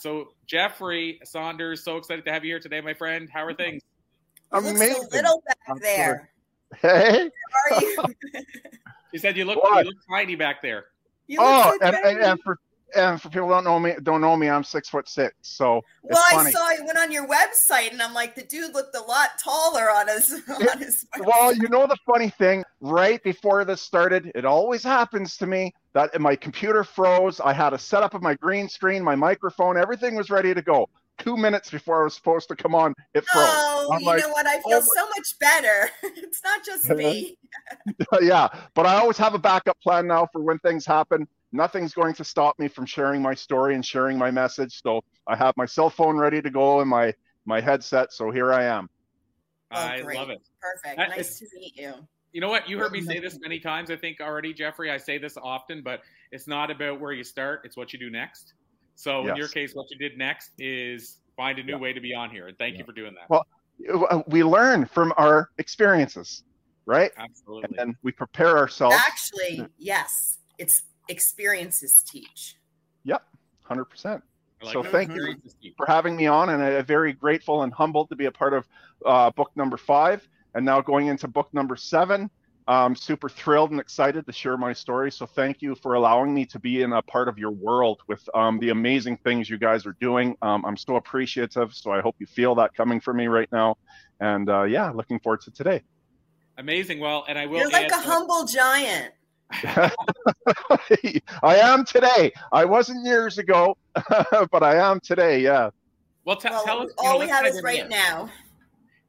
So Jeffrey Saunders, so excited to have you here today, my friend. How are things? You look Amazing. so little back there. Hey. How are you? He said you look What? you look tiny back there. You oh, look Oh, so and, and, and for and for people who don't know me, don't know me, I'm six foot six. So it's well, I funny. saw you went on your website, and I'm like, the dude looked a lot taller on his on his. Well, you know the funny thing, right before this started, it always happens to me that my computer froze. I had a setup of my green screen, my microphone, everything was ready to go. Two minutes before I was supposed to come on, it froze. Oh, I'm you like, know what? I oh feel oh so much better. it's not just me. yeah, but I always have a backup plan now for when things happen. Nothing's going to stop me from sharing my story and sharing my message. So I have my cell phone ready to go and my my headset. So here I am. Oh, I great. love it. Perfect. That nice is- to meet you. You know what? You heard me say this many times, I think already, Jeffrey. I say this often, but it's not about where you start; it's what you do next. So in your case, what you did next is find a new Yeah. way to be on here, and thank you for doing that. Well, We learn from our experiences, right? And Absolutely. then we prepare ourselves. Actually, yes, it's experiences teach. Yep, hundred percent. Like so that. thank you. For having me on, and I'm very grateful and humbled to be a part of uh, book number five, and now going into book number seven. I'm super thrilled and excited to share my story. So thank you for allowing me to be in a part of your world with um, the amazing things you guys are doing. Um, I'm so appreciative. So I hope you feel that coming from me right now. And uh, yeah, looking forward to today. Amazing. Well, and I will. You're like a humble giant. I am today. I wasn't years ago, but I am today. Yeah. Well, t- Well, tell us. you know, all we have is right there. now.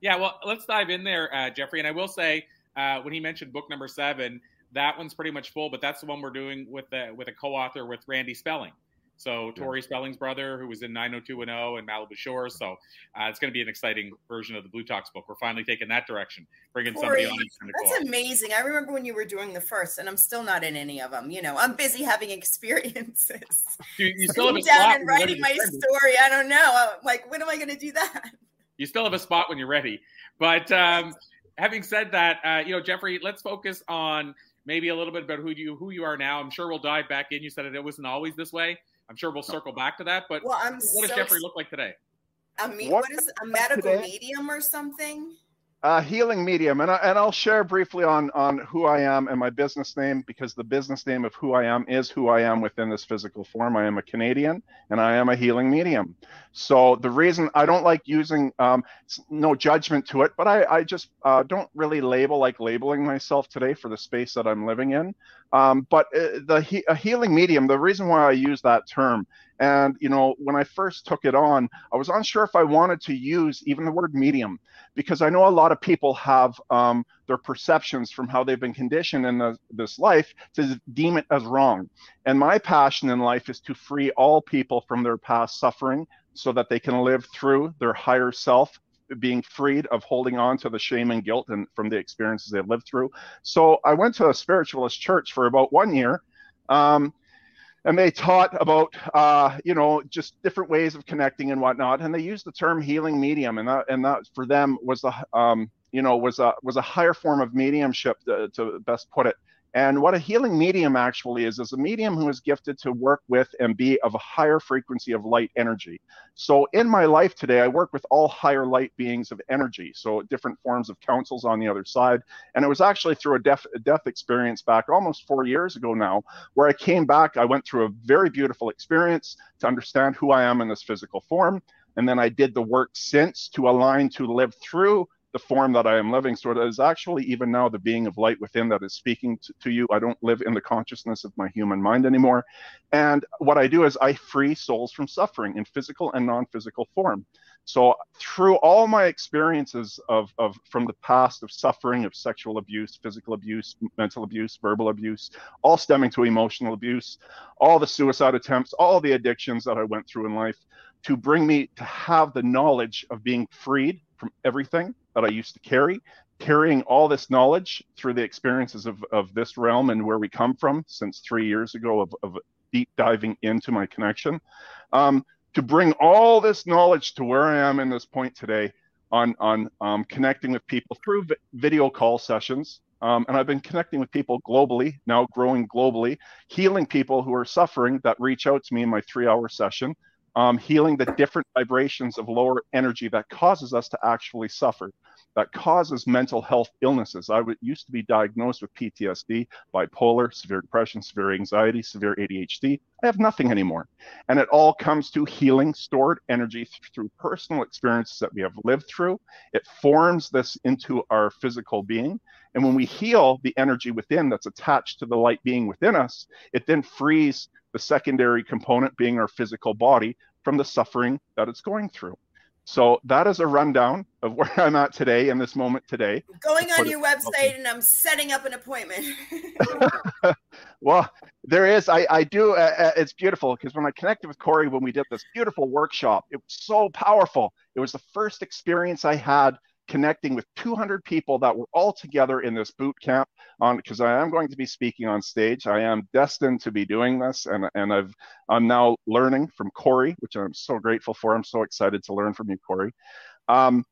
Yeah, well, let's dive in there, uh, Jeffrey. And I will say, uh, when he mentioned book number seven, that one's pretty much full, but that's the one we're doing with a, with a co-author with Randy Spelling. So Tori Spelling's brother, who was in 90210 and Malibu Shores. So uh, it's going to be an exciting version of the Blue Talks book. We're finally taking that direction, bringing somebody on each kind of That's co-author. amazing. I remember when you were doing the first, and I'm still not in any of them. You know, I'm busy having experiences. You, you still have a Sitting down spot. and when you're ready writing my send story. I don't know. I'm like, when am I going to do that? You still have a spot when you're ready. But um, having said that, uh, you know, Jeffrey, let's focus on maybe a little bit about who you who you are now. I'm sure we'll dive back in. You said it, it wasn't always this way. I'm sure we'll circle back to that. But Well, I'm what does so Jeffrey look like today? I mean, What what is a medical today? medium or something? Uh, healing medium, and I, and I'll share briefly on on who I am and my business name because the business name of who I am is who I am within this physical form. I am a Canadian, and I am a healing medium. So the reason I don't like using um, no judgment to it, but I I just uh, don't really label like labeling myself today for the space that I'm living in. Um, but uh, the he, a healing medium, the reason why I use that term, and you know when I first took it on, I was unsure if I wanted to use even the word medium because I know a lot of people have um, their perceptions from how they've been conditioned in the, this life to deem it as wrong. And my passion in life is to free all people from their past suffering so that they can live through their higher self being freed of holding on to the shame and guilt and from the experiences they've lived through. So I went to a spiritualist church for about one year. Um, and they taught about uh, you know just different ways of connecting and whatnot and they used the term healing medium and that and that for them was the um, you know was a was a higher form of mediumship to, to best put it and what a healing medium actually is is a medium who is gifted to work with and be of a higher frequency of light energy so in my life today i work with all higher light beings of energy so different forms of councils on the other side and it was actually through a death, a death experience back almost four years ago now where I came back, I went through a very beautiful experience to understand who I am in this physical form. And then I did the work since to align to live through the form that I am living. So it is actually even now the being of light within that is speaking to, to, you. I don't live in the consciousness of my human mind anymore. And what I do is I free souls from suffering in physical and non physical form. So through all my experiences of, of from the past of suffering, of sexual abuse, physical abuse, mental abuse, verbal abuse, all stemming to emotional abuse, all the suicide attempts, all the addictions that I went through in life, to bring me to have the knowledge of being freed from everything that I used to carry, carrying all this knowledge through the experiences of, of this realm and where we come from since three years ago of, of deep diving into my connection. Um, to bring all this knowledge to where I am in this point today on on um, connecting with people through vi- video call sessions. Um, and I've been connecting with people globally, now growing globally, healing people who are suffering that reach out to me in my three hour session, um, healing the different vibrations of lower energy that causes us to actually suffer that causes mental health illnesses. I used to be diagnosed with PTSD, bipolar, severe depression, severe anxiety, severe ADHD. I have nothing anymore. And it all comes to healing stored energy th- through personal experiences that we have lived through. It forms this into our physical being. And when we heal the energy within that's attached to the light being within us, it then frees the secondary component, being our physical body, from the suffering that it's going through. So that is a rundown of where I'm at today in this moment today. Going on your website and I'm setting up an appointment. well, there is. I, I do. Uh, uh it's beautiful because when I connected with Corey when we did this beautiful workshop, it was so powerful. It was the first experience I had connecting with 200 people that were all together in this boot camp on because I am going to be speaking on stage. I am destined to be doing this, and and I've I'm now learning from Corey, which I'm so grateful for. I'm so excited to learn from you, Corey, um,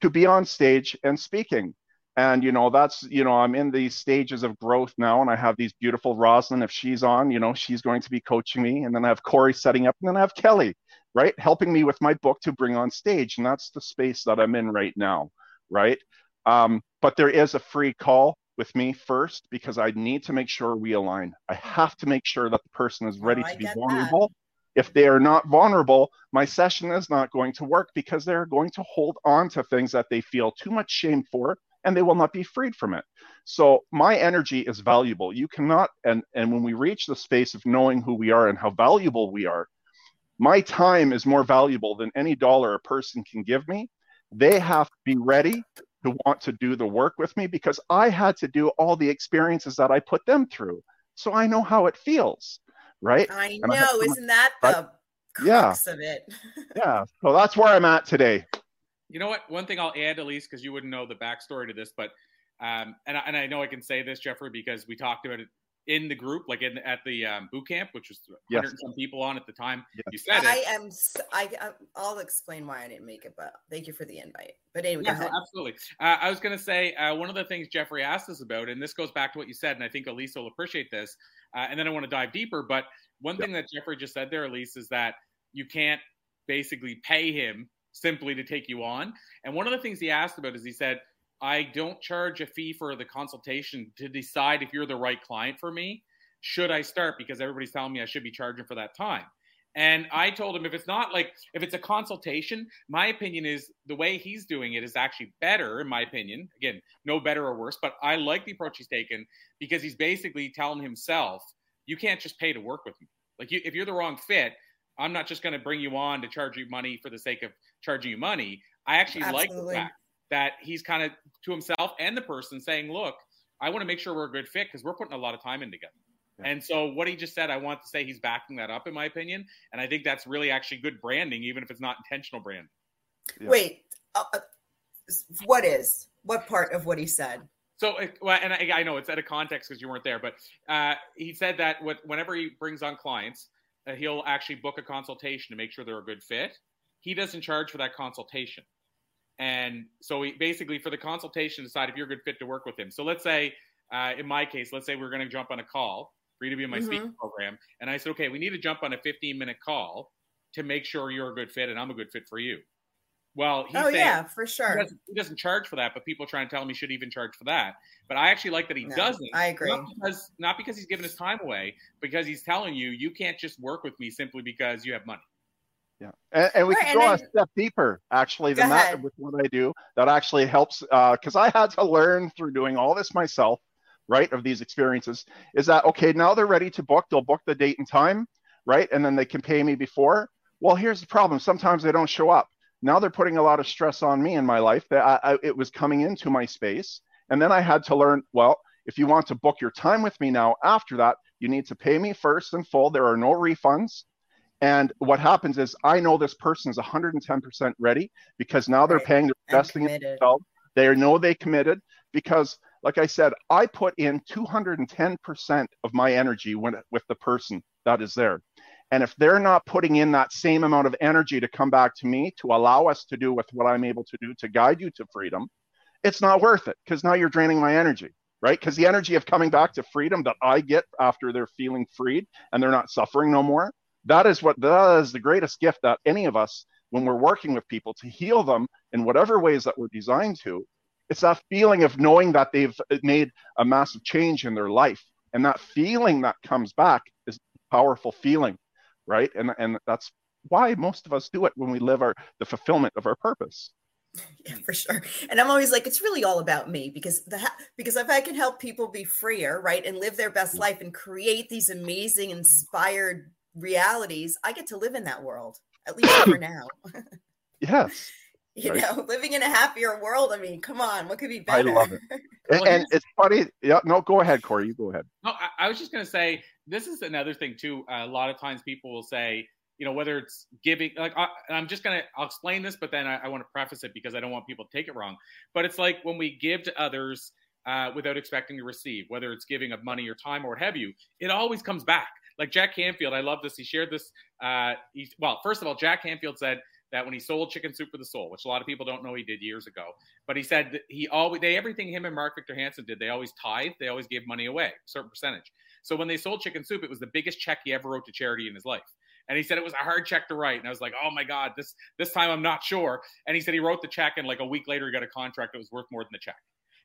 to be on stage and speaking. And you know that's you know I'm in these stages of growth now, and I have these beautiful Roslyn. If she's on, you know she's going to be coaching me, and then I have Corey setting up, and then I have Kelly, right, helping me with my book to bring on stage, and that's the space that I'm in right now right? Um, but there is a free call with me first because I need to make sure we align. I have to make sure that the person is ready oh, to be vulnerable. That. If they are not vulnerable, my session is not going to work because they're going to hold on to things that they feel too much shame for and they will not be freed from it. So my energy is valuable. You cannot and and when we reach the space of knowing who we are and how valuable we are, my time is more valuable than any dollar a person can give me they have to be ready to want to do the work with me because I had to do all the experiences that I put them through. So I know how it feels, right? I know. I Isn't that the right? crux yeah. of it? yeah. So that's where I'm at today. You know what? One thing I'll add, Elise, because you wouldn't know the backstory to this, but um, and, I, and I know I can say this, Jeffrey, because we talked about it in the group, like in at the um, boot camp, which was 100 yes. some people on at the time. Yes. You said I it. am. I, I'll explain why I didn't make it, but thank you for the invite. But anyway, yeah, absolutely. Uh, I was going to say uh, one of the things Jeffrey asked us about, and this goes back to what you said, and I think Elise will appreciate this. Uh, and then I want to dive deeper. But one thing that Jeffrey just said there, Elise, is that you can't basically pay him simply to take you on. And one of the things he asked about is he said I don't charge a fee for the consultation to decide if you're the right client for me. Should I start? Because everybody's telling me I should be charging for that time. And I told him if it's not like if it's a consultation, my opinion is the way he's doing it is actually better, in my opinion. Again, no better or worse, but I like the approach he's taken because he's basically telling himself, you can't just pay to work with me. Like you, if you're the wrong fit, I'm not just going to bring you on to charge you money for the sake of charging you money. I actually Absolutely. like the fact that he's kind of to himself and the person saying, look, I want to make sure we're a good fit because we're putting a lot of time in together. Yeah. And so what he just said, I want to say he's backing that up in my opinion. And I think that's really actually good branding, even if it's not intentional branding. Yeah. Wait, uh, uh what is, what part of what he said? So, uh, well, and I, I know it's out of context because you weren't there, but uh, he said that what, whenever he brings on clients, uh, he'll actually book a consultation to make sure they're a good fit. He doesn't charge for that consultation. And so we basically for the consultation decide if you're a good fit to work with him. So let's say, uh, in my case, let's say we're going to jump on a call for you to be in my mm-hmm. speaking program, and I said, okay, we need to jump on a 15 minute call to make sure you're a good fit and I'm a good fit for you. Well, oh yeah, for sure. He doesn't, he doesn't, charge for that, but people try and tell him he should even charge for that. But I actually like that he no, doesn't. I agree. Not because not because he's giving his time away, because he's telling you you can't just work with me simply because you have money. Yeah, and, and we right, can go then, a step deeper actually than that with what I do. That actually helps because uh, I had to learn through doing all this myself, right? Of these experiences, is that okay? Now they're ready to book. They'll book the date and time, right? And then they can pay me before. Well, here's the problem. Sometimes they don't show up. Now they're putting a lot of stress on me in my life. That I, I, it was coming into my space, and then I had to learn. Well, if you want to book your time with me now, after that, you need to pay me first in full. There are no refunds and what happens is I know this person is 110% ready because now they're right. paying, they're investing in themselves. They know they committed because, like I said, I put in 210% of my energy when, with the person that is there. And if they're not putting in that same amount of energy to come back to me to allow us to do with what I'm able to do to guide you to freedom, it's not worth it because now you're draining my energy, right? Because the energy of coming back to freedom that I get after they're feeling freed and they're not suffering no more, that is what that is the greatest gift that any of us when we're working with people to heal them in whatever ways that we're designed to it's that feeling of knowing that they've made a massive change in their life. And that feeling that comes back is a powerful feeling right? And and that's why most of us do it when we live our the fulfillment of our purpose. Yeah for sure. And i'm always like it's really all about me because the because if i can help people be freer right and live their best life and create these amazing inspired realities, I get to live in that world, at least for now. yes. you right. know, living in a happier world. I mean, come on, what could be better? I love it. and, and it's funny. Yeah, no, go ahead, Corey. You go ahead. No, I, I was just going to say this is another thing too. Uh, a lot of times people will say, you know, whether it's giving, like, I, am just going to, I'll explain this, but then I, I want to preface it because I don't want people to take it wrong. But it's like when we give to others uh, without expecting to receive, whether it's giving of money or time or what have you, it always comes back like Jack Canfield, I love this. He shared this. Uh, he, well, first of all, Jack Canfield said that when he sold Chicken Soup for the Soul, which a lot of people don't know he did years ago, but he said he always they everything him and Mark Victor Hansen did, they always tithe, they always gave money away, a certain percentage. So when they sold Chicken Soup, it was the biggest check he ever wrote to charity in his life. And he said it was a hard check to write. And I was like, oh my God, this this time I'm not sure. And he said he wrote the check and like a week later he got a contract that was worth more than the check.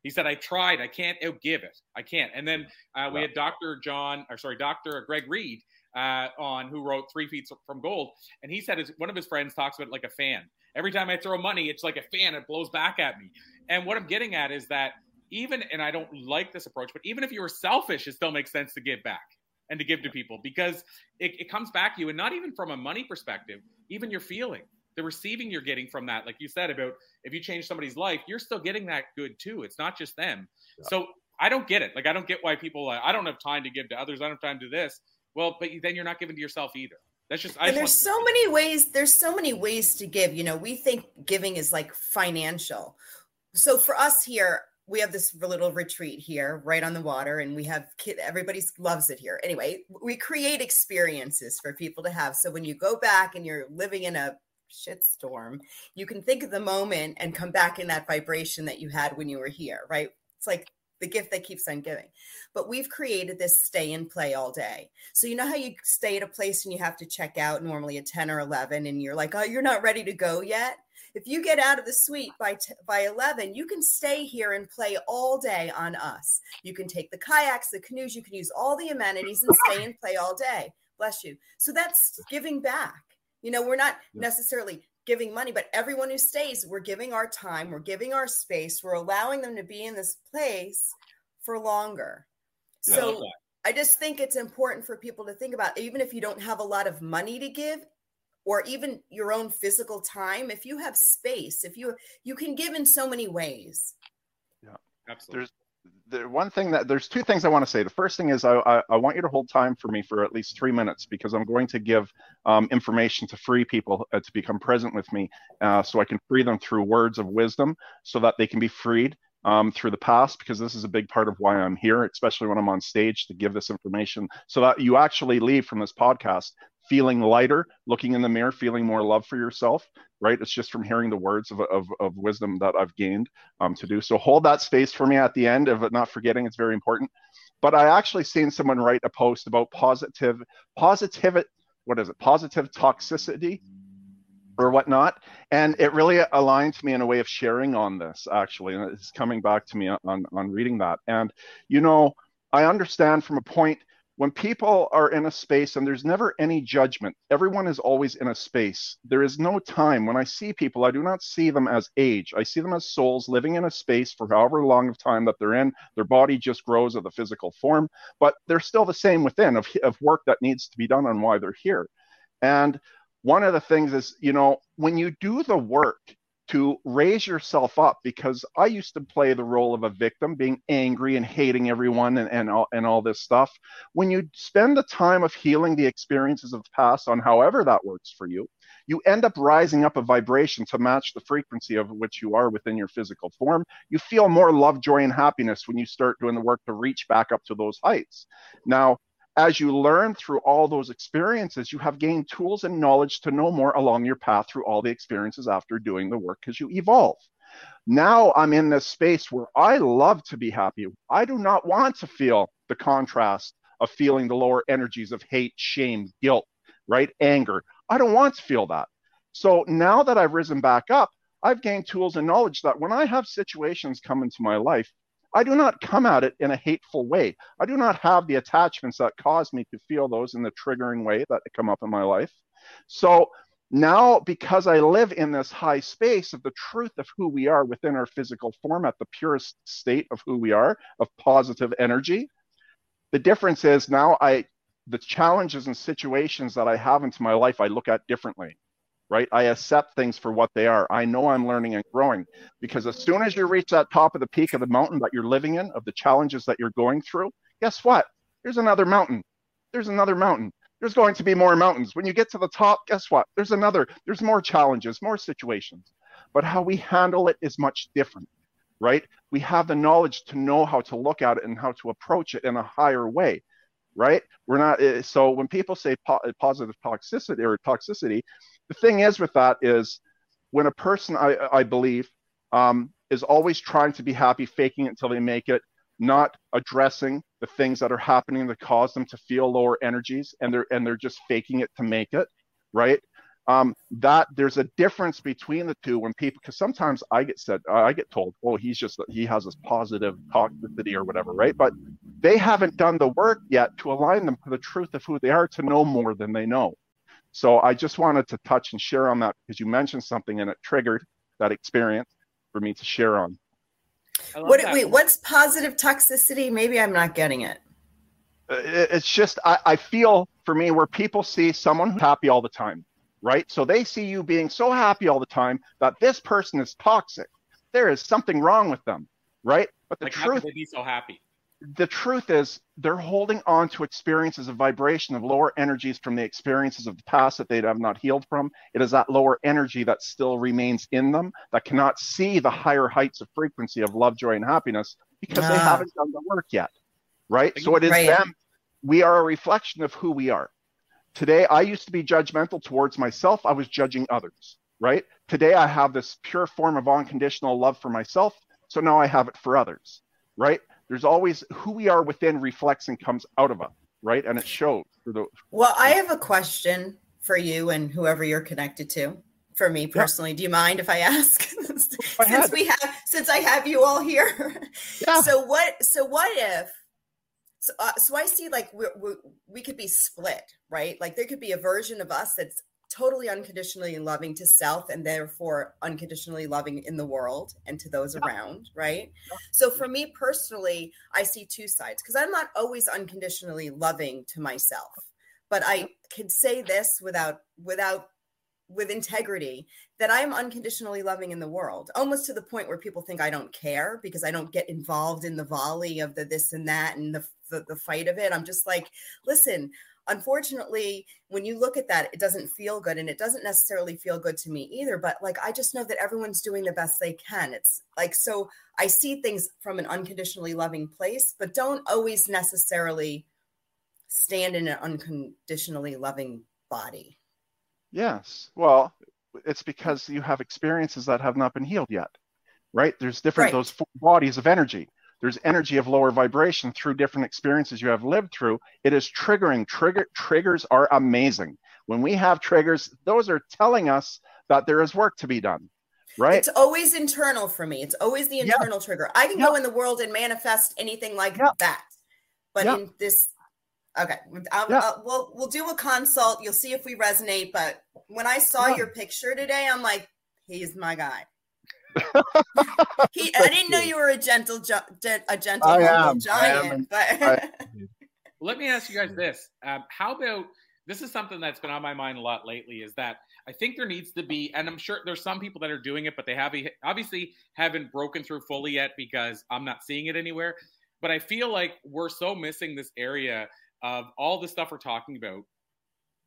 He said, I tried. I can't outgive it. I can't. And then uh, we had Dr. John, or sorry, Dr. Greg Reid uh, on who wrote Three Feet from Gold, and he said his, one of his friends talks about it like a fan. Every time I throw money, it's like a fan; it blows back at me. And what I'm getting at is that even, and I don't like this approach, but even if you were selfish, it still makes sense to give back and to give to people because it, it comes back to you, and not even from a money perspective, even your feeling the receiving you're getting from that, like you said about if you change somebody's life, you're still getting that good too. It's not just them. Yeah. So I don't get it. Like I don't get why people. Like, I don't have time to give to others. I don't have time to do this. Well, but then you're not giving to yourself either. That's just. I and there's so many ways. There's so many ways to give. You know, we think giving is like financial. So for us here, we have this little retreat here, right on the water, and we have kid. Everybody loves it here. Anyway, we create experiences for people to have. So when you go back and you're living in a shitstorm, you can think of the moment and come back in that vibration that you had when you were here, right? It's like the gift that keeps on giving. But we've created this stay and play all day. So you know how you stay at a place and you have to check out normally at 10 or 11 and you're like, "Oh, you're not ready to go yet?" If you get out of the suite by t- by 11, you can stay here and play all day on us. You can take the kayaks, the canoes, you can use all the amenities and stay and play all day. Bless you. So that's giving back. You know, we're not necessarily giving money, but everyone who stays, we're giving our time, we're giving our space, we're allowing them to be in this place for longer. Yeah, so I, I just think it's important for people to think about, even if you don't have a lot of money to give, or even your own physical time, if you have space, if you you can give in so many ways. Yeah, absolutely. There's the one thing that there's two things I want to say. The first thing is I, I, I, want you to hold time for me for at least three minutes because I'm going to give um, information to free people uh, to become present with me uh, so I can free them through words of wisdom so that they can be freed um, through the past because this is a big part of why I'm here, especially when I'm on stage to give this information so that you actually leave from this podcast feeling lighter, looking in the mirror, feeling more love for yourself, right? It's just from hearing the words of, of, of wisdom that I've gained um, to do. So hold that space for me at the end of not forgetting it's very important. But I actually seen someone write a post about positive, positive, what is it? Positive toxicity or whatnot. And it really aligned to me in a way of sharing on this actually. And it's coming back to me on, on reading that. And, you know, I understand from a point when people are in a space and there's never any judgment, everyone is always in a space. There is no time. When I see people, I do not see them as age. I see them as souls living in a space for however long of time that they're in. Their body just grows of the physical form, but they're still the same within of, of work that needs to be done on why they're here. And one of the things is, you know, when you do the work, to raise yourself up because I used to play the role of a victim, being angry and hating everyone and, and, all, and all this stuff. When you spend the time of healing the experiences of the past on however that works for you, you end up rising up a vibration to match the frequency of which you are within your physical form. You feel more love, joy, and happiness when you start doing the work to reach back up to those heights. Now, as you learn through all those experiences, you have gained tools and knowledge to know more along your path through all the experiences after doing the work because you evolve. Now I'm in this space where I love to be happy. I do not want to feel the contrast of feeling the lower energies of hate, shame, guilt, right? Anger. I don't want to feel that. So now that I've risen back up, I've gained tools and knowledge that when I have situations come into my life I do not come at it in a hateful way. I do not have the attachments that cause me to feel those in the triggering way that come up in my life. So now, because I live in this high space of the truth of who we are within our physical form at the purest state of who we are, of positive energy, the difference is now I the challenges and situations that I have into my life I look at differently right? I accept things for what they are. I know I'm learning and growing because as soon as you reach that top of the peak of the mountain that you're living in, of the challenges that you're going through, guess what? There's another mountain. There's another mountain. There's going to be more mountains. When you get to the top, guess what? There's another, there's more challenges, more situations. But how we handle it is much different, right? We have the knowledge to know how to look at it and how to approach it in a higher way right? We're not eh, so when people say po- positive toxicity or toxicity, the thing is with that is when a person, I, I believe, um, is always trying to be happy, faking it until they make it, not addressing the things that are happening that cause them to feel lower energies, and they're and they're just faking it to make it, right? Um, that there's a difference between the two when people because sometimes I get said I get told, oh, he's just he has this positive toxicity or whatever, right? But they haven't done the work yet to align them to the truth of who they are to know more than they know. So I just wanted to touch and share on that because you mentioned something and it triggered that experience for me to share on. What wait, what's positive toxicity? Maybe I'm not getting it. Uh, it's just I, I feel for me where people see someone who's happy all the time, right? So they see you being so happy all the time that this person is toxic. There is something wrong with them, right? But the like, truth, how be so happy? The truth is they're holding on to experiences of vibration of lower energies from the experiences of the past that they have not healed from. It is that lower energy that still remains in them that cannot see the higher heights of frequency of love joy and happiness because they haven't done the work yet right? So it is right. them. We are a reflection of who we are. Today i used to be judgmental towards myself. I was judging others right? Today i have this pure form of unconditional love for myself. So now i have it for others right there's always who we are within reflects and comes out of us, right? And it shows. The, well, I have a question for you and whoever you're connected to. For me personally, yeah. do you mind if I ask? since we have, since I have you all here. Yeah. So what? So what if? So, uh, so I see like we we could be split, right? Like there could be a version of us that's totally unconditionally loving to self and therefore unconditionally loving in the world and to those around right? So for me personally i see two sides because i'm not always unconditionally loving to myself but i can say this without without with integrity that I am unconditionally loving in the world, almost to the point where people think I don't care because I don't get involved in the volley of the this and that and the, the, the fight of it. I'm just like, listen, unfortunately when you look at that it doesn't feel good and it doesn't necessarily feel good to me either but like i just know that everyone's doing the best they can. It's like so i see things from an unconditionally loving place but don't always necessarily stand in an unconditionally loving body. Yes. Well it's because you have experiences that have not been healed yet right? There's different right. those four bodies of energy there's energy of lower vibration through different experiences you have lived through. It is triggering. Trigger triggers are amazing. When we have triggers those are telling us that there is work to be done right? It's always internal for me. It's always the internal trigger. I can go in the world and manifest anything like that but in this Okay, I'll. I'll, we'll we'll do a consult. You'll see if we resonate. But when I saw your picture today, I'm like, he's my guy. he, I didn't know you were a gentle, a gentle I am, giant. I am, but let me ask you guys this: um, How about this? Is something that's been on my mind a lot lately. Is that I think there needs to be, and I'm sure there's some people that are doing it, but they have obviously haven't broken through fully yet because I'm not seeing it anywhere. But I feel like we're so missing this area of all the stuff we're talking about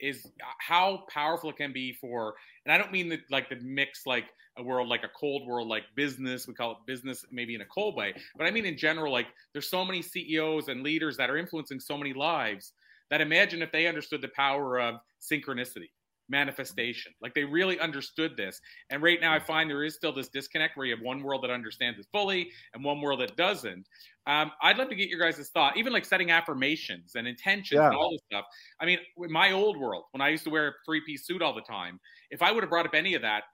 is uh, how powerful it can be for and i don't mean that like the mix like a world like a cold world like business we call it business maybe in a cold way but i mean in general like there's so many ceos and leaders that are influencing so many lives that imagine if they understood the power of synchronicity manifestation. Like they really understood this. And right now, I find there is still this disconnect where you have one world that understands it fully and one world that doesn't. Um, I'd love to get your guys' thought, even like setting affirmations and intentions yeah. and all this stuff. I mean, in my old world, when I used to wear a three piece suit all the time, if I would have brought up any of that,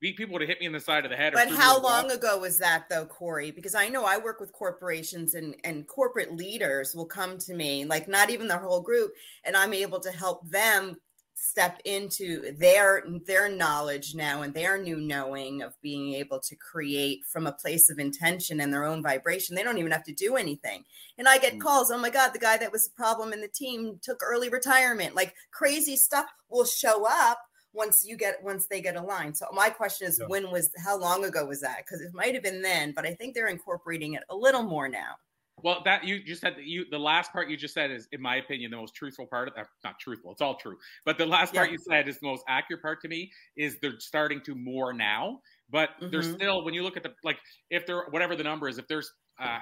people would have hit me in the side of the head. But how long ago was that, though, Corey? Because I know I work with corporations and and corporate leaders will come to me, like not even the whole group, and I'm able to help them step into their their knowledge now and their new knowing of being able to create from a place of intention and their own vibration. They don't even have to do anything. And i get mm. calls oh my god the guy that was the problem in the team took early retirement. Like crazy stuff will show up once you get once they get aligned. So my question is yeah. when was how long ago was that? Because it might have been then but i think they're incorporating it a little more now well, that you just said that you the last part you just said is, in my opinion, the most truthful part of that. Not truthful, it's all true. But the last part you said is the most accurate part to me is they're starting to more now. But mm-hmm. there's still when you look at the like if there whatever the number is, if there's uh,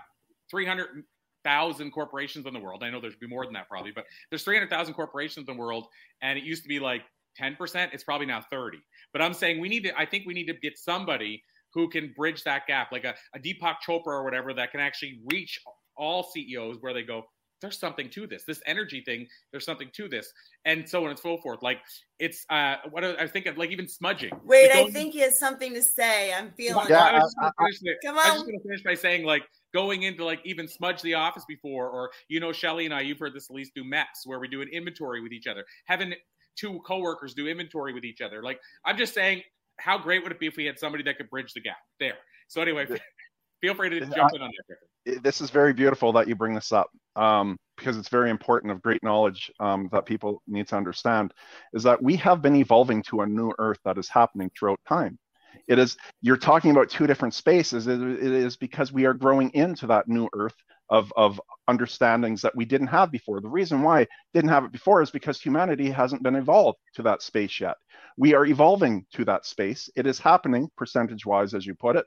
three hundred thousand corporations in the world, I know there's be more than that probably, but there's three hundred thousand corporations in the world, and it used to be like ten percent. It's probably now thirty. But I'm saying we need to. I think we need to get somebody who can bridge that gap, like a, a Deepak Chopra or whatever, that can actually reach all CEOs where they go, there's something to this. This energy thing, there's something to this, and so on and so forth. Like it's uh, what I was thinking, like even smudging. Wait, I think he has something to say. I'm feeling. Yeah, I, I, I, Come on. I was just gonna finish by saying like going into like even smudge the office before, or you know, Shelly and I, you've heard this Elise do MEPS where we do an inventory with each other, having two coworkers do inventory with each other. Like I'm just saying, how great would it be if we had somebody that could bridge the gap there? So anyway, feel free to jump in on that this is very beautiful that you bring this up um, because it's very important of great knowledge um, that people need to understand is that we have been evolving to a new earth that is happening throughout time. It is you're talking about two different spaces. It, it is because we are growing into that new earth of, of understandings that we didn't have before. The reason why didn't have it before is because humanity hasn't been evolved to that space yet. We are evolving to that space. It is happening percentage wise as you put it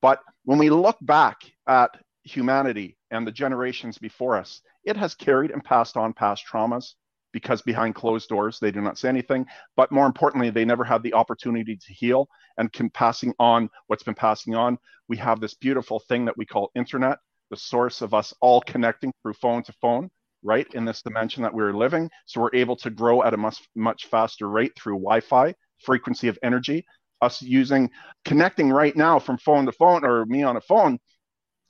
but when we look back at humanity and the generations before us, it has carried and passed on past traumas because behind closed doors they do not say anything. But more importantly, they never had the opportunity to heal and can passing on what's been passing on. We have this beautiful thing that we call internet, the source of us all connecting through phone to phone right in this dimension that we're living so we're able to grow at a much much faster rate through wi-fi frequency of energy us using connecting right now from phone to phone or me on a phone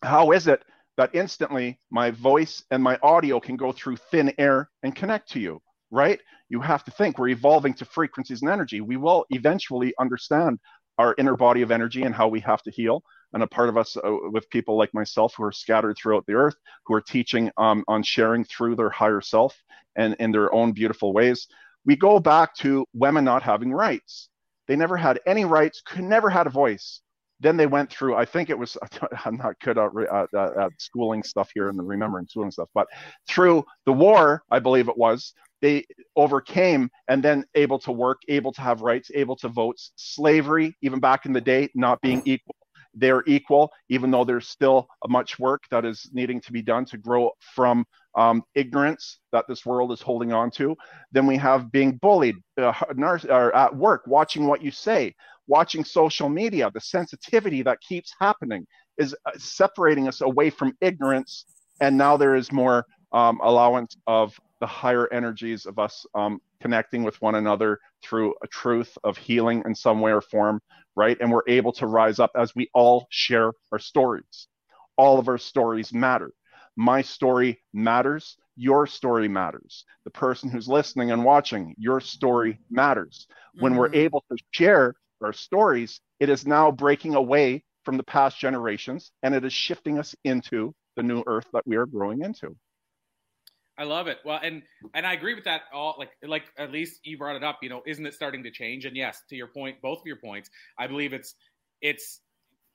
how is it that instantly my voice and my audio can go through thin air and connect to you, right? You have to think we're evolving to frequencies and energy. We will eventually understand our inner body of energy and how we have to heal. And a part of us, uh, with people like myself who are scattered throughout the earth, who are teaching um, on sharing through their higher self and in their own beautiful ways. We go back to women not having rights. They never had any rights, could never had a voice. Then they went through i think it was i'm not good at, at, at schooling stuff here and remembering schooling stuff but through the war i believe it was they overcame and then able to work able to have rights able to vote. Slavery even back in the day not being equal. They're equal even though there's still much work that is needing to be done to grow from um, ignorance that this world is holding on to then we have being bullied uh, at work watching what you say watching social media, the sensitivity that keeps happening is uh, separating us away from ignorance. And now there is more um, allowance of the higher energies of us um, connecting with one another through a truth of healing in some way or form, right? And we're able to rise up as we all share our stories. All of our stories matter. My story matters your story matters. The person who's listening and watching, your story matters. Mm-hmm. When we're mm-hmm. able to share our stories, it is now breaking away from the past generations and it is shifting us into the new earth that we are growing into. I love it. Well, and and I agree with that. All like like Elise you brought it up. You know, isn't it starting to change? And yes, to your point, both of your points, I believe it's it's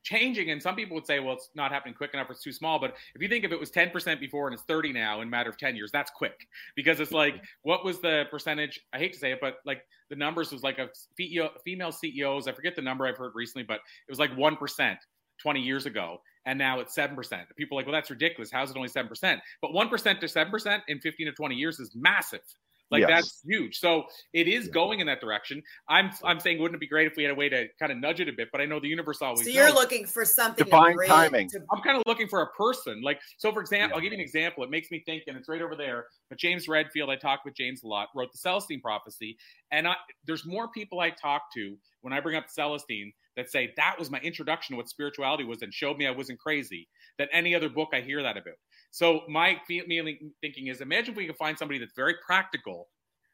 changing. And some people would say, well, it's not happening quick enough, it's too small. But if you think if it was 10% before and it's 30 now in a matter of 10 years, that's quick because it's like, what was the percentage? I hate to say it, but like the numbers was like a female CEOs. I forget the number I've heard recently, but it was like 1%. 20 years ago, and now it's 7%. People are like, well, that's ridiculous. How's it only 7%? But 1% to 7% in 15 to 20 years is massive. Like yes. that's huge. So it is yeah. going in that direction. I'm I'm saying wouldn't it be great if we had a way to kind of nudge it a bit? But I know the universe always. So you're knows. looking for something divine timing. To- I'm kind of looking for a person. Like so, for example, yeah. I'll give you an example. It makes me think, and it's right over there. But James Redfield, I talked with James a lot, wrote the Celestine Prophecy, and I, there's more people I talk to when I bring up Celestine that say that was my introduction to what spirituality was and showed me I wasn't crazy than any other book I hear that about. So my feeling thinking is imagine if we could find somebody that's very practical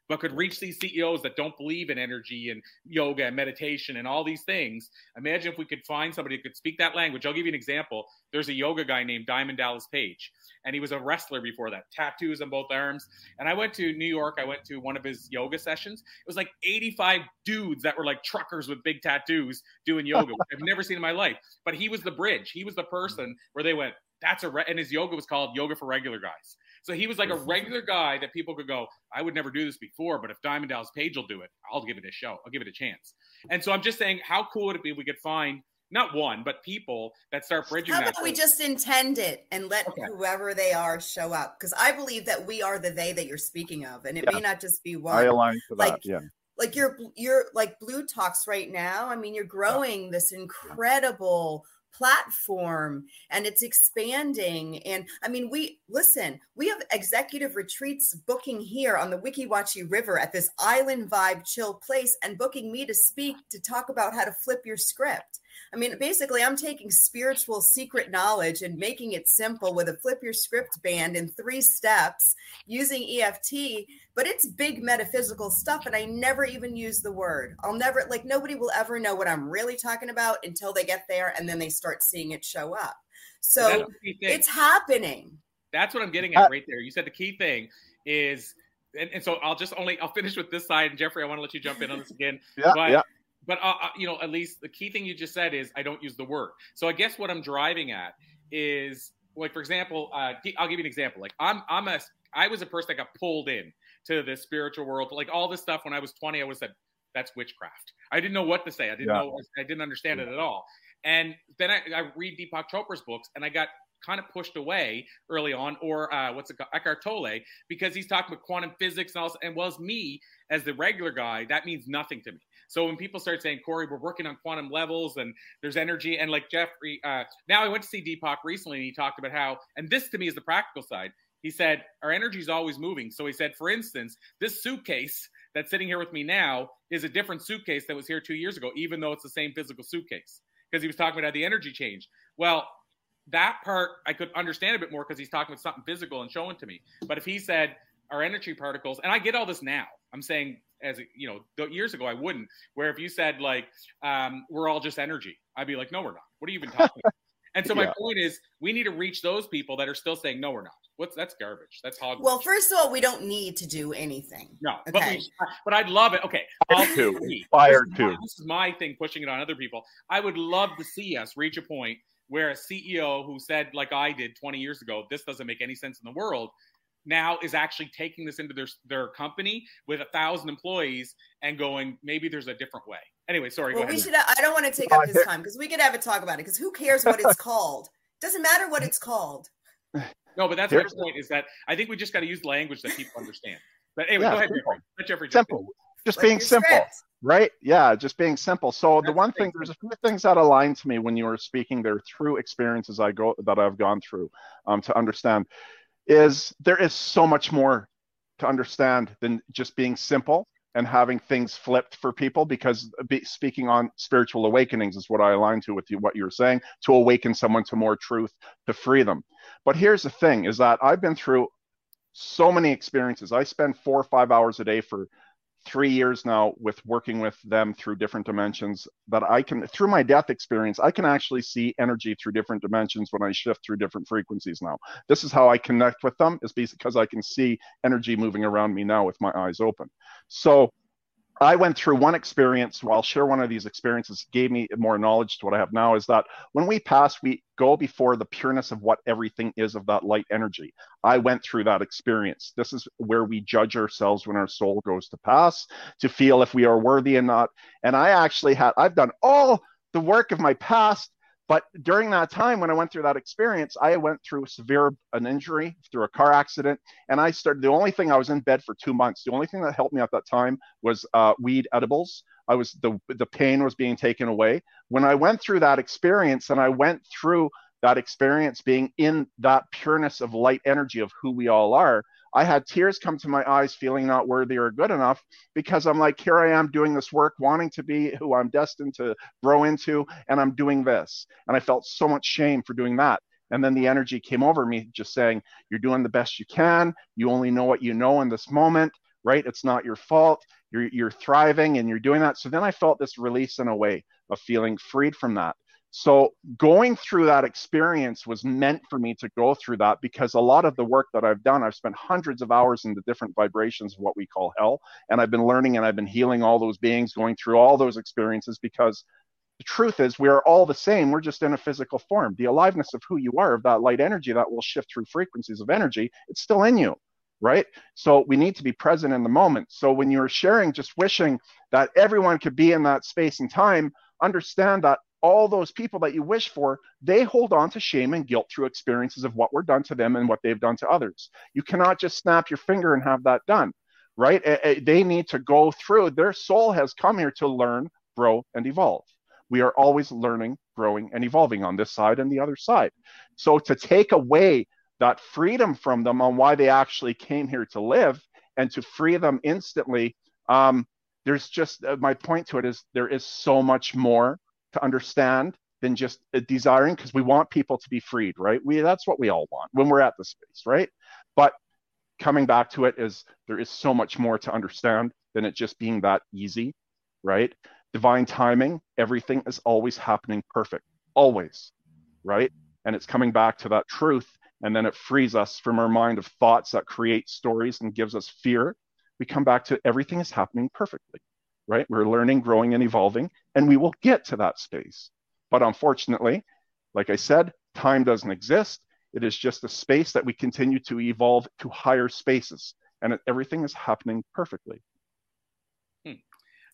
but could reach these CEOs that don't believe in energy and yoga and meditation and all these things. Imagine if we could find somebody who could speak that language. I'll give you an example. There's a yoga guy named Diamond Dallas Page, and he was a wrestler before that, tattoos on both arms. And I went to New York. I went to one of his yoga sessions. It was like 85 dudes that were like truckers with big tattoos doing yoga, I've never seen in my life. But he was the bridge. He was the person where they went, that's a, re-, and his yoga was called Yoga for Regular Guys. So he was like a regular guy that people could go, I would never do this before, but if Diamond Dallas Page will do it, I'll give it a show. I'll give it a chance. And so I'm just saying, how cool would it be if we could find not one, but people that start bridging How that. about we just intend it and let okay. whoever they are show up? Because I believe that we are the they that you're speaking of, and it yeah. may not just be one. I align to like, that. Yeah. Like you're you're like Blue Talks right now. I mean, you're growing yeah. this incredible platform and it's expanding. And I mean, we listen, we have executive retreats booking here on the Weeki Wachee River at this island vibe chill place and booking me to speak to talk about how to flip your script. I mean, basically, I'm taking spiritual secret knowledge and making it simple with a flip your script band in three steps using EFT, but it's big metaphysical stuff. And I never even use the word. I'll never, like, nobody will ever know what I'm really talking about until they get there and then they start seeing it show up. So it's happening. That's what I'm getting at uh, right there. You said the key thing is, and, and, so I'll just only I'll finish with this side. And Jeffrey, I want to let you jump in on this again. yeah, but yeah but uh, uh, you know, Elise the key thing you just said is I don't use the word. So I guess what I'm driving at is like, for example, uh, I'll give you an example. Like I'm, I'm a, I was a person that got pulled in to the spiritual world. Like all this stuff when I was 20, I was said that's witchcraft. I didn't know what to say. I didn't yeah. know. I didn't understand yeah. it at all. And then I, I read Deepak Chopra's books, and I got kind of pushed away early on, or uh, what's it called, Eckhart Tolle, because he's talking about quantum physics and all. And was me as the regular guy, that means nothing to me. So when people start saying, Corey, we're working on quantum levels and there's energy, and like Jeffrey, uh, now I went to see Deepak recently, and he talked about how, and this to me is the practical side. He said our energy is always moving. So he said, for instance, this suitcase that's sitting here with me now is a different suitcase that was here two years ago, even though it's the same physical suitcase. Because he was talking about how the energy changed. Well, that part I could understand a bit more because he's talking about something physical and showing to me. But if he said our energy particles, and I get all this now, I'm saying as you know, years ago I wouldn't. Where if you said like um, we're all just energy, I'd be like, no, we're not. What are you even talking about? And so my yeah. point is, we need to reach those people that are still saying, no, we're not. What's that's garbage. That's hog. Well, first of all, we don't need to do anything. No, okay. but we, but I'd love it. Okay, I'll to fire to. This is my thing, pushing it on other people. I would love to see us reach a point where a CEO who said, like I did 20 years ago, this doesn't make any sense in the world, now is actually taking this into their their company with a thousand employees and going maybe there's a different way. Anyway sorry well, we should i don't want to take up his time because we could have a talk about it because who cares what it's called? Doesn't matter what it's called. No but that's my point is that i think we just got to use language that people understand. But anyway yeah, go ahead simple. Let Jeffrey simple. just like being simple script. right? Yeah just being simple. So that's the one thing there's a few things that align to me when you were speaking there through experiences i go that i've gone through um, to understand is there is so much more to understand than just being simple and having things flipped for people because uh, be, speaking on spiritual awakenings is what I align to with you, what you're saying, to awaken someone to more truth, to free them. But here's the thing is that I've been through so many experiences. I spend four or five hours a day for three years now with working with them through different dimensions that I can, through my death experience, I can actually see energy through different dimensions when I shift through different frequencies now. This is how I connect with them, is because I can see energy moving around me now with my eyes open. So I went through one experience. Well, I'll share one of these experiences. Gave me more knowledge to what I have now. Is that when we pass, we go before the pureness of what everything is of that light energy. I went through that experience. This is where we judge ourselves when our soul goes to pass to feel if we are worthy or not. And I actually had. I've done all the work of my past but during that time, when I went through that experience, I went through severe an injury through a car accident, and I started. The only thing I was in bed for two months. The only thing that helped me at that time was uh, weed edibles. I was the the pain was being taken away. When I went through that experience, and I went through that experience being in that pureness of light energy of who we all are, I had tears come to my eyes, feeling not worthy or good enough because I'm like, here I am doing this work, wanting to be who I'm destined to grow into, and I'm doing this. And I felt so much shame for doing that. And then the energy came over me, just saying, You're doing the best you can. You only know what you know in this moment, right? It's not your fault. You're, you're thriving and you're doing that. So then I felt this release in a way of feeling freed from that. So going through that experience was meant for me to go through that because a lot of the work that I've done, I've spent hundreds of hours in the different vibrations of what we call hell. And I've been learning and I've been healing all those beings, going through all those experiences because the truth is we are all the same. We're just in a physical form. The aliveness of who you are, of that light energy that will shift through frequencies of energy, it's still in you right? So we need to be present in the moment. So when you're sharing, just wishing that everyone could be in that space and time, understand that all those people that you wish for, they hold on to shame and guilt through experiences of what were done to them and what they've done to others. You cannot just snap your finger and have that done, right? They need to go through, their soul has come here to learn, grow, and evolve. We are always learning, growing, and evolving on this side and the other side. So to take away that freedom from them on why they actually came here to live and to free them instantly, um, there's just uh, my point to it is there is so much more to understand than just uh, desiring because we want people to be freed right? We that's what we all want when we're at the space right? But coming back to it is there is so much more to understand than it just being that easy right? Divine timing everything is always happening perfect always right? And it's coming back to that truth and then it frees us from our mind of thoughts that create stories and gives us fear. We come back to everything is happening perfectly right? We're learning, growing, and evolving, and we will get to that space. But unfortunately, like I said, time doesn't exist. It is just a space that we continue to evolve to higher spaces, and it, everything is happening perfectly. Hmm.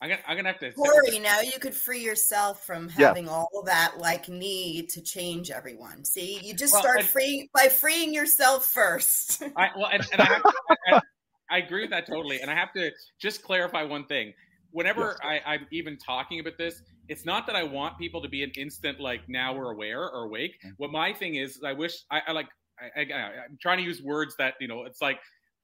I'm gonna, I'm gonna have to. Corey, now you could free yourself from having yeah. all that like need to change everyone. See, you just well, start and, free by freeing yourself first. I, well, and, and I, have to, I, I agree with that totally. And I have to just clarify one thing whenever yes. I, I'm even talking about this, it's not that I want people to be an instant like now we're aware or awake. Mm-hmm. What my thing is, I wish I, I like I, am trying to use words that you know. It's like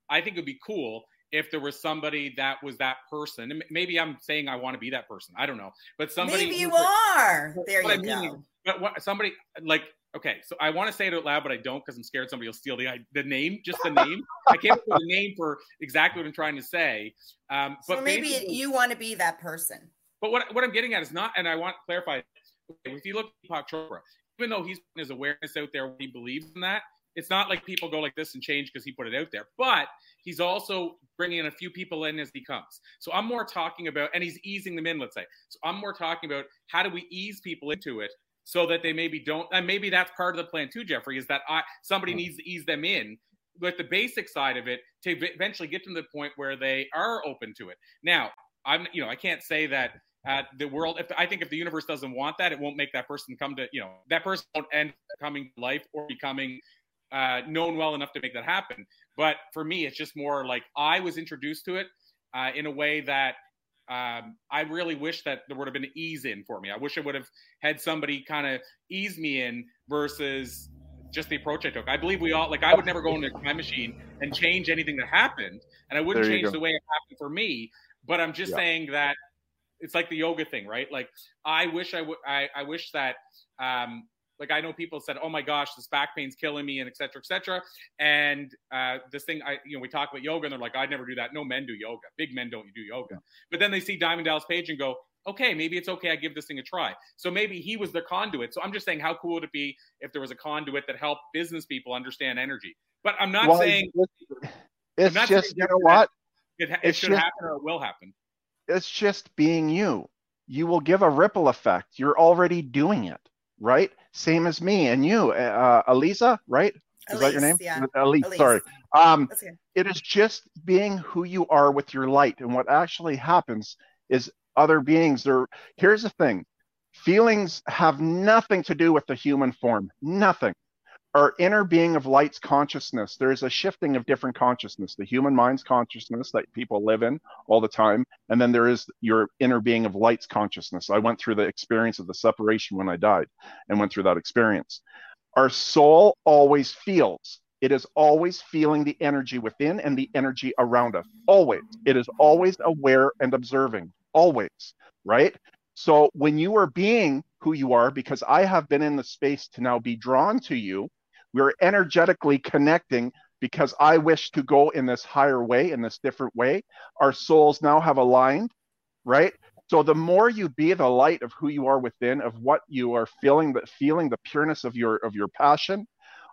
I think it'd be cool if there was somebody that was that person. And maybe I'm saying I want to be that person. I don't know, but somebody. Maybe you are. There you I mean, go. But what, somebody like okay, so I want to say it out loud, but I don't because I'm scared somebody will steal the the name, just the name. I can't put the name for exactly what I'm trying to say. Um, but so maybe you want to be that person. But what what I'm getting at is not, and I want to clarify. If you look at Deepak Chopra, even though he's his awareness out there, he believes in that. It's not like people go like this and change because he put it out there. But he's also bringing in a few people in as he comes. So I'm more talking about, and he's easing them in. Let's say. So I'm more talking about how do we ease people into it so that they maybe don't and maybe that's part of the plan too jeffrey is that i somebody needs to ease them in. With the basic side of it to eventually get them to the point where they are open to it. Now i'm you know i can't say that uh, the world if i think if the universe doesn't want that it won't make that person come to you know that person won't end coming to life or becoming uh, known well enough to make that happen. But for me it's just more like i was introduced to it uh, in a way that um, I really wish that there would have been an ease in for me. I wish I would have had somebody kind of ease me in versus just the approach I took. I believe we all like I would never go into a time machine and change anything that happened, and I wouldn't change the way it happened for me. But I'm just yeah. saying that it's like the yoga thing, right? Like I wish I would I, I wish that um, like I know people said, "Oh my gosh, this back pain's killing me," and et cetera, et cetera. And uh, this thing, I you know, we talk about yoga, and they're like, "I'd never do that." No men do yoga. Big men don't do yoga. But then they see Diamond Dallas Page and go, "Okay, maybe it's okay. I give this thing a try." So maybe he was the conduit. So I'm just saying, how cool would it be if there was a conduit that helped business people understand energy? But I'm not well, saying it's, not just you know what it, it should just, happen or it will happen. It's just being you. You will give a ripple effect. You're already doing it right? Same as me and you, uh, Eliza, right? Is that your name? Yeah. Elise, Elise. sorry. Um, it is just being who you are with your light. And what actually happens is other beings are. Here's the thing feelings have nothing to do with the human form, nothing our inner being of light's consciousness, there's a shifting of different consciousness, the human mind's consciousness that people live in all the time. And then there is your inner being of light's consciousness. I went through the experience of the separation when I died and went through that experience. Our soul always feels. It is always feeling the energy within and the energy around us. Always. It is always aware and observing. Always. Right? So when you are being who you are, because I have been in the space to now be drawn to you, we're energetically connecting because I wish to go in this higher way, in this different way. Our souls now have aligned, right? So the more you be the light of who you are within, of what you are feeling, the feeling the pureness of your of your passion,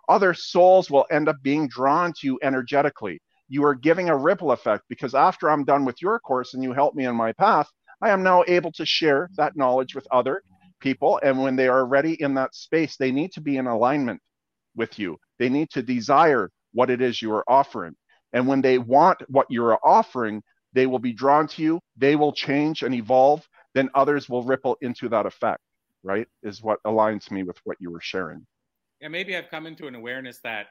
other souls will end up being drawn to you energetically. You are giving a ripple effect because after I'm done with your course and you help me in my path, I am now able to share that knowledge with other people. And when they are ready in that space, they need to be in alignment with you. They need to desire what it is you are offering. And when they want what you're offering, they will be drawn to you. They will change and evolve. Then others will ripple into that effect, right? Is what aligns me with what you were sharing. Yeah, maybe I've come into an awareness that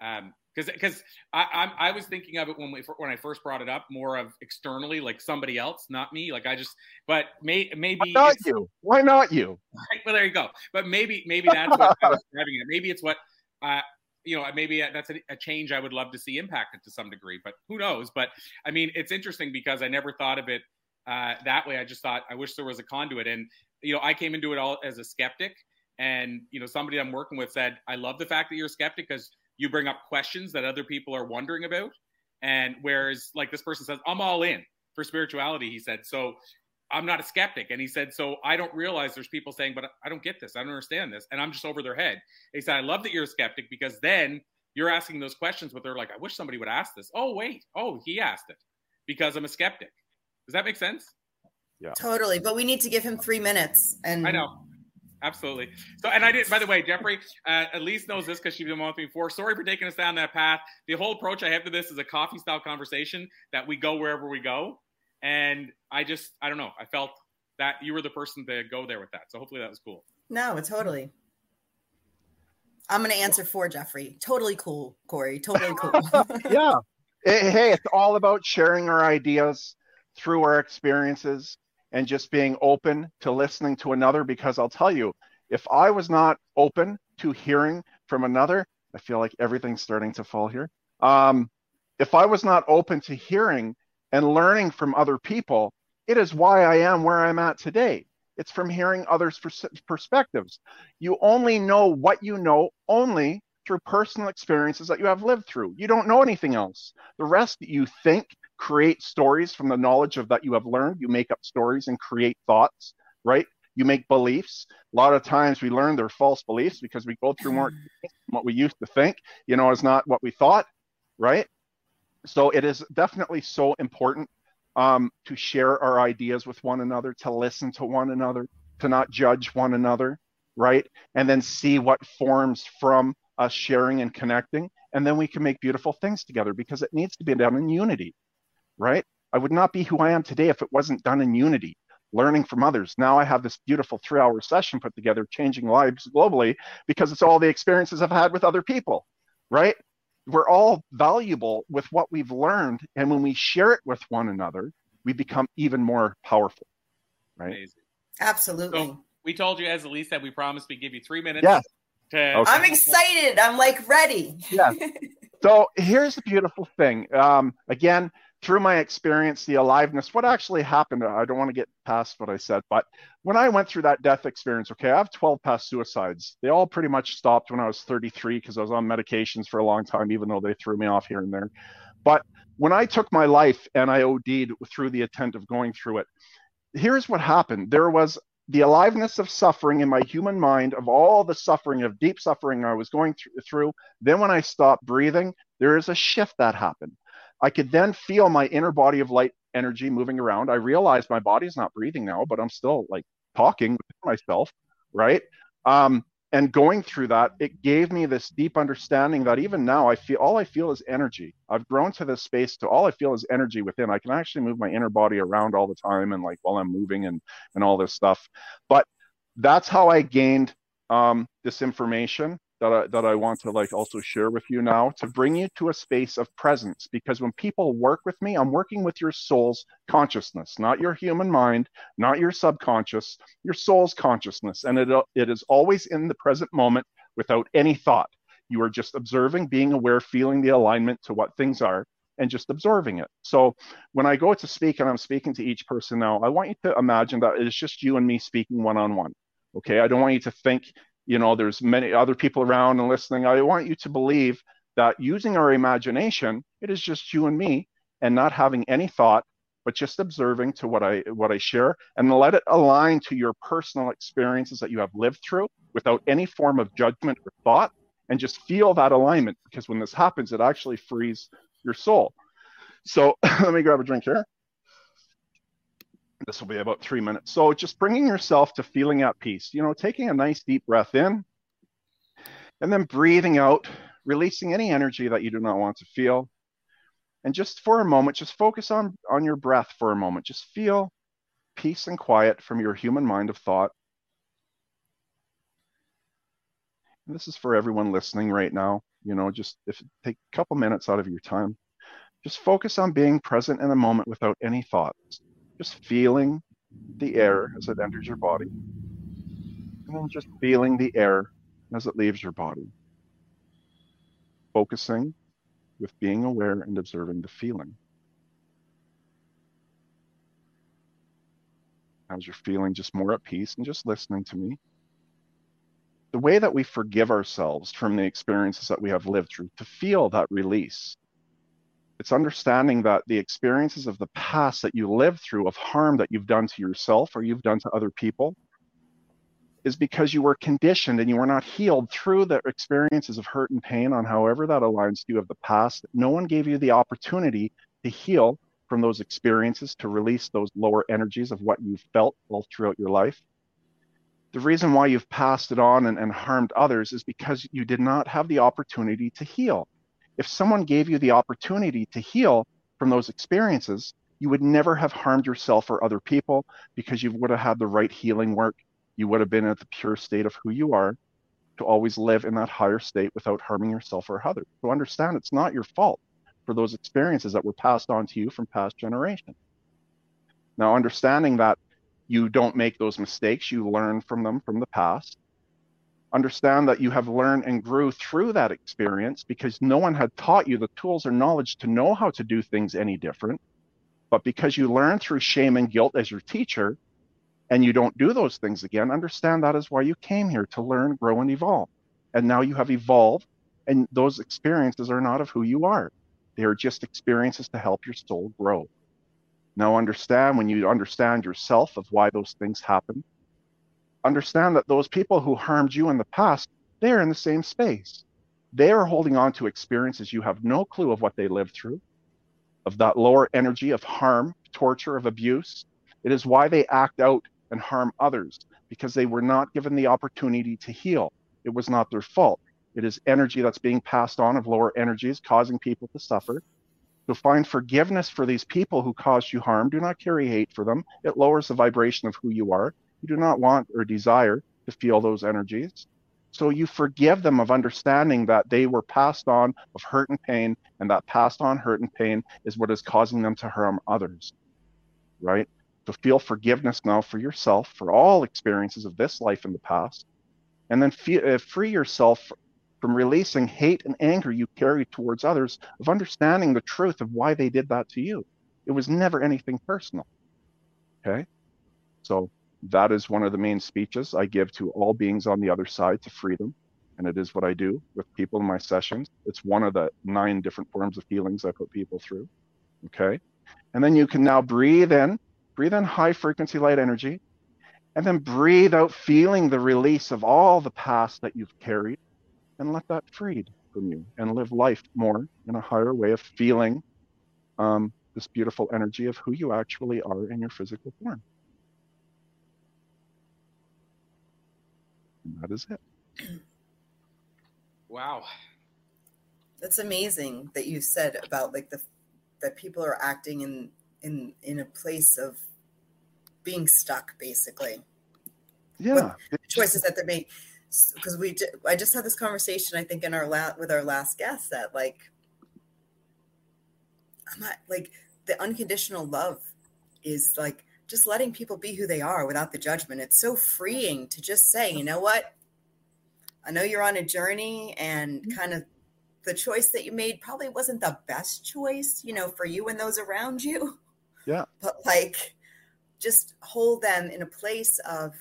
um, because because I I'm, i was thinking of it when we when I first brought it up more of externally like somebody else, not me. Like I just but may, maybe Why not you? Why not you? Right, well, there you go. But maybe maybe that's what I was driving it. Maybe it's what uh, you know, maybe that's a, a, change I would love to see impacted to some degree, but who knows? But I mean, it's interesting because I never thought of it uh, that way. I just thought I wish there was a conduit, and you know, I came into it all as a skeptic, and you know, somebody I'm working with said, "I love the fact that you're a skeptic because you bring up questions that other people are wondering about." And whereas, like this person says, "I'm all in for spirituality," he said, so I'm not a skeptic. And he said, So I don't realize there's people saying, But I don't get this. I don't understand this. And I'm just over their head. He said, I love that you're a skeptic because then you're asking those questions, but they're like, I wish somebody would ask this. Oh, wait. Oh, he asked it because I'm a skeptic. Does that make sense? Yeah. Totally. But we need to give him three minutes. And I know. Absolutely. So, and I did, by the way, Jeffrey, uh, Elise knows this because she's been with me before. Sorry for taking us down that path. The whole approach I have to this is a coffee style conversation that we go wherever we go. And I just, I don't know. I felt that you were the person to go there with that. So hopefully that was cool. No, totally. I'm going to answer for Jeffrey. Totally cool, Corey. Totally cool. yeah. Hey, it's all about sharing our ideas through our experiences and just being open to listening to another. Because I'll tell you, if I was not open to hearing from another, I feel like everything's starting to fall here. Um, if I was not open to hearing and learning from other people, it is why I am where I'm at today. It's from hearing others' perspectives. You only know what you know only through personal experiences that you have lived through. You don't know anything else. The rest that you think, create stories from the knowledge of that you have learned. You make up stories and create thoughts, right? You make beliefs. A lot of times we learn they're false beliefs because we go through more mm. what we used to think, you know, is not what we thought, right? So it is definitely so important um, to share our ideas with one another, to listen to one another, to not judge one another, right? And then see what forms from us sharing and connecting. And then we can make beautiful things together because it needs to be done in unity, right? I would not be who I am today if it wasn't done in unity, learning from others. Now I have this beautiful three hour session put together, changing lives globally because it's all the experiences I've had with other people, right? We're all valuable with what we've learned. And when we share it with one another, we become even more powerful. Right. Amazing. Absolutely. So we told you, as Elise said, we promised we'd give you three minutes. Yes. To- okay. I'm excited. I'm like ready. yeah. So here's the beautiful thing. Um, again, through my experience, the aliveness, what actually happened, I don't want to get past what I said, but when I went through that death experience, okay, I have 12 past suicides. They all pretty much stopped when I was 33 because I was on medications for a long time, even though they threw me off here and there. But when I took my life and I OD'd through the intent of going through it, here's what happened. There was the aliveness of suffering in my human mind, of all the suffering, of deep suffering I was going through. Then when I stopped breathing, there is a shift that happened I could then feel my inner body of light energy moving around. I realized my body's not breathing now, but I'm still like talking with myself, right? Um, and going through that, it gave me this deep understanding that even now I feel all I feel is energy. I've grown to this space to all I feel is energy within. I can actually move my inner body around all the time and like while I'm moving and and all this stuff. But that's how I gained um, this information that I, that I want to like also share with you now to bring you to a space of presence because when people work with me I'm working with your soul's consciousness not your human mind not your subconscious your soul's consciousness and it it is always in the present moment without any thought you are just observing being aware feeling the alignment to what things are and just absorbing it. So when I go to speak and I'm speaking to each person now, I want you to imagine that it's just you and me speaking one on one. Okay. I don't want you to think you know there's many other people around and listening. I want you to believe that using our imagination it is just you and me and not having any thought but just observing to what i what i share and let it align to your personal experiences that you have lived through without any form of judgment or thought and just feel that alignment because when this happens it actually frees your soul. So let me grab a drink here this will be about three minutes. So just bringing yourself to feeling at peace, you know, taking a nice deep breath in and then breathing out, releasing any energy that you do not want to feel. And just for a moment, just focus on, on your breath for a moment. Just feel peace and quiet from your human mind of thought. And this is for everyone listening right now. You know, just if take a couple minutes out of your time, just focus on being present in a moment without any thoughts just feeling the air as it enters your body, and then just feeling the air as it leaves your body. Focusing with being aware and observing the feeling. As you're feeling just more at peace and just listening to me. The way that we forgive ourselves from the experiences that we have lived through to feel that release it's understanding that the experiences of the past that you lived through of harm that you've done to yourself or you've done to other people is because you were conditioned and you were not healed through the experiences of hurt and pain on however that aligns to you of the past. No one gave you the opportunity to heal from those experiences, to release those lower energies of what you felt all throughout your life. The reason why you've passed it on and, and harmed others is because you did not have the opportunity to heal if someone gave you the opportunity to heal from those experiences, you would never have harmed yourself or other people because you would have had the right healing work. You would have been at the pure state of who you are to always live in that higher state without harming yourself or others. So understand it's not your fault for those experiences that were passed on to you from past generations. Now, understanding that you don't make those mistakes, you learn from them from the past, understand that you have learned and grew through that experience because no one had taught you the tools or knowledge to know how to do things any different. But because you learn through shame and guilt as your teacher and you don't do those things again, understand that is why you came here to learn, grow, and evolve. And now you have evolved, and those experiences are not of who you are. They are just experiences to help your soul grow. Now, understand when you understand yourself of why those things happen, understand that those people who harmed you in the past, they're in the same space. They are holding on to experiences you have no clue of what they lived through, of that lower energy of harm, torture, of abuse. It is why they act out and harm others because they were not given the opportunity to heal. It was not their fault. It is energy that's being passed on of lower energies, causing people to suffer. So find forgiveness for these people who caused you harm. Do not carry hate for them. It lowers the vibration of who you are. You do not want or desire to feel those energies. So you forgive them of understanding that they were passed on of hurt and pain, and that passed on hurt and pain is what is causing them to harm others. Right? So feel forgiveness now for yourself, for all experiences of this life in the past, and then uh, free yourself from releasing hate and anger you carry towards others, of understanding the truth of why they did that to you. It was never anything personal. Okay. So that is one of the main speeches I give to all beings on the other side to freedom. And it is what I do with people in my sessions. It's one of the nine different forms of healings I put people through. Okay. And then you can now breathe in, breathe in high frequency light energy, and then breathe out, feeling the release of all the past that you've carried, and let that freed from you and live life more in a higher way of feeling um, this beautiful energy of who you actually are in your physical form. And that is it. Wow. That's amazing that you said about like the that people are acting in in in a place of being stuck basically. Yeah. the choices that they're making because we I just had this conversation I think in our last with our last guest that like I'm not like the unconditional love is like just letting people be who they are without the judgment. It's so freeing to just say, you know what? I know you're on a journey and mm-hmm. kind of the choice that you made probably wasn't the best choice, you know, for you and those around you. Yeah. But like just hold them in a place of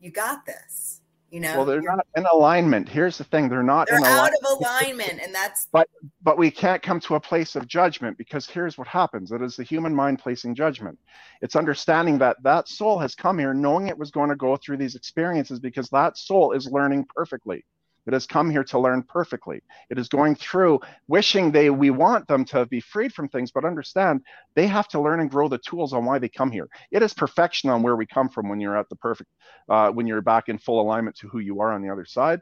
you got this you know, well, they're not in alignment. Here's the thing: they're not. They're in out alignment. of alignment, and that's. But but we can't come to a place of judgment because here's what happens: it is the human mind placing judgment. It's understanding that that soul has come here knowing it was going to go through these experiences because that soul is learning perfectly. It has come here to learn perfectly. It is going through wishing they we want them to be freed from things, but understand they have to learn and grow the tools on why they come here. It is perfection on where we come from when you're at the perfect, uh, when you're back in full alignment to who you are on the other side.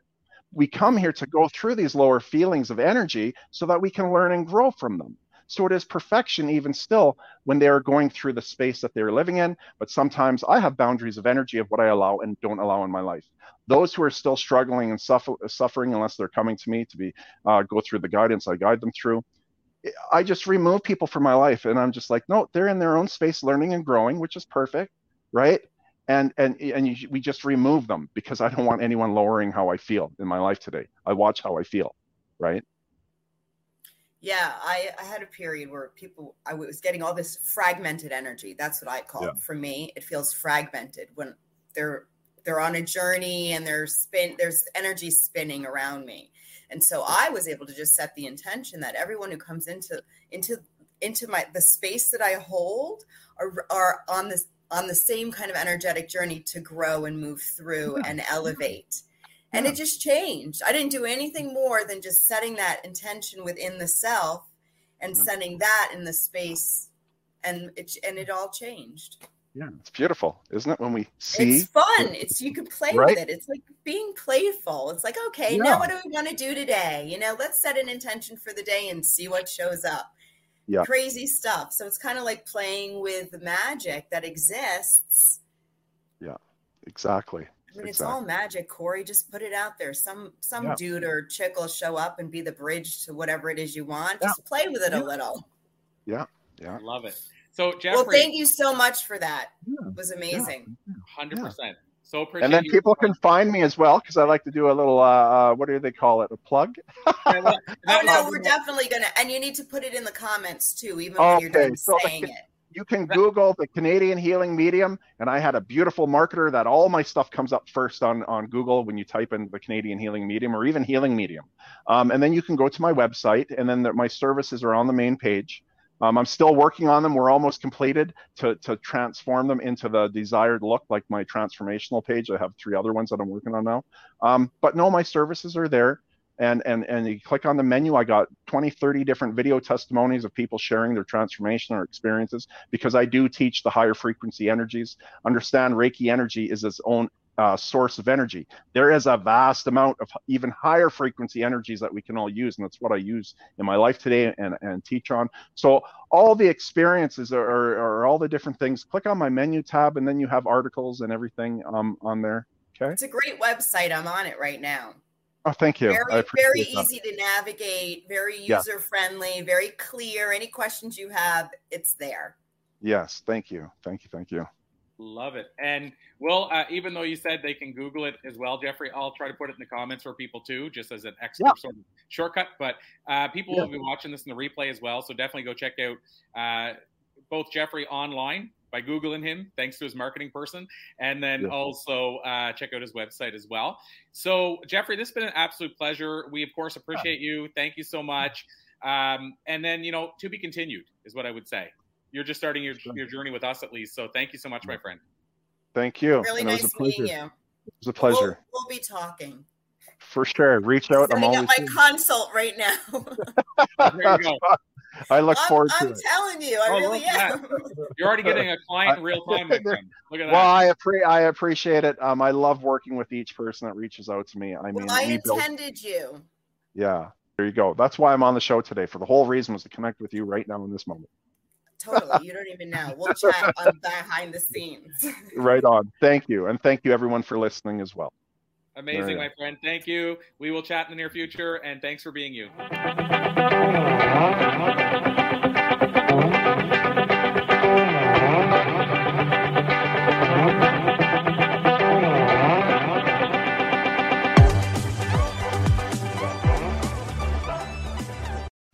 We come here to go through these lower feelings of energy so that we can learn and grow from them. So it is perfection, even still, when they are going through the space that they're living in. But sometimes I have boundaries of energy of what I allow and don't allow in my life. Those who are still struggling and suffer, suffering, unless they're coming to me to be uh, go through the guidance I guide them through, I just remove people from my life, and I'm just like, no, they're in their own space, learning and growing, which is perfect, right? and and and you, we just remove them because I don't want anyone lowering how I feel in my life today. I watch how I feel, right? Yeah, I, I had a period where people I was getting all this fragmented energy. That's what I call yeah. it. For me, it feels fragmented when they're they're on a journey and there's spin there's energy spinning around me. And so I was able to just set the intention that everyone who comes into into into my the space that I hold are, are on this on the same kind of energetic journey to grow and move through and elevate and yeah. it just changed. I didn't do anything more than just setting that intention within the self and yeah. setting that in the space and it and it all changed. Yeah. It's beautiful isn't it? When we see it's fun. it's you can play right? with it. It's like being playful. It's like okay yeah. now what do we want to do today? You know let's set an intention for the day and see what shows up. Yeah. Crazy stuff. So it's kind of like playing with the magic that exists. Yeah exactly I mean, it's all magic, Corey. Just put it out there. Some some yeah. dude or chick will show up and be the bridge to whatever it is you want. Just yeah. play with it yeah. a little. Yeah, yeah. Love it. So, Jeffrey. Well, thank you so much for that. It was amazing. Hundred percent. So and then people can find me as well because I like to do a little uh, uh, what do they call it? A plug? oh no, we're definitely gonna and you need to put it in the comments too, even when you're done so saying it you can Google the Canadian Healing Medium, and I had a beautiful marketer that all my stuff comes up first on, on Google when you type in the Canadian Healing Medium or even Healing Medium. Um, and then you can go to my website, and then the, my services are on the main page. Um, I'm still working on them. We're almost completed to, to transform them into the desired look, like my transformational page. I have three other ones that I'm working on now. Um, but no, my services are there and and and you click on the menu i got 20 30 different video testimonies of people sharing their transformation or experiences because i do teach the higher frequency energies. Understand reiki energy is its own uh, source of energy. There is a vast amount of even higher frequency energies that we can all use and that's what i use in my life today and, and teach on. So all the experiences are, all the different things. Click on my menu tab and then you have articles and everything um, on there. Okay? It's a great website. I'm on it right now Oh, thank you. Very, very easy to navigate, very user yeah. friendly, very clear. Any questions you have, it's there. Yes, thank you. Thank you. Thank you. Love it. And well, uh, even though you said they can Google it as well, Jeffrey, I'll try to put it in the comments for people too, just as an extra yeah. sort of shortcut. But uh, people yeah. will be watching this in the replay as well. So definitely go check out uh, both Jeffrey online by Googling him, thanks to his marketing person, and then yeah. also uh, check out his website as well. So, Jeffrey, this has been an absolute pleasure. We, of course, appreciate you. Thank you so much. Um, and then, you know, to be continued is what I would say. You're just starting your, your journey with us, at least. So, thank you so much, my friend. Thank you. Really and nice meeting you. It was a pleasure. We'll, we'll be talking. For sure. Reach out. I'm, I'm always my consult right now. there you go. I look I'm, forward to I'm it. telling you, I oh, really am. You're already getting a client in real time. Look at that. Well, I, appre- I appreciate it. Um, I love working with each person that reaches out to me. I mean, well, I intended built... you. Yeah, there you go. That's why I'm on the show today. For the whole reason was to connect with you right now in this moment. Totally. You don't even know. We'll chat on behind the scenes. right on. Thank you. And thank you everyone for listening as well. Amazing, my friend. Thank you. We will chat in the near future and thanks for being you.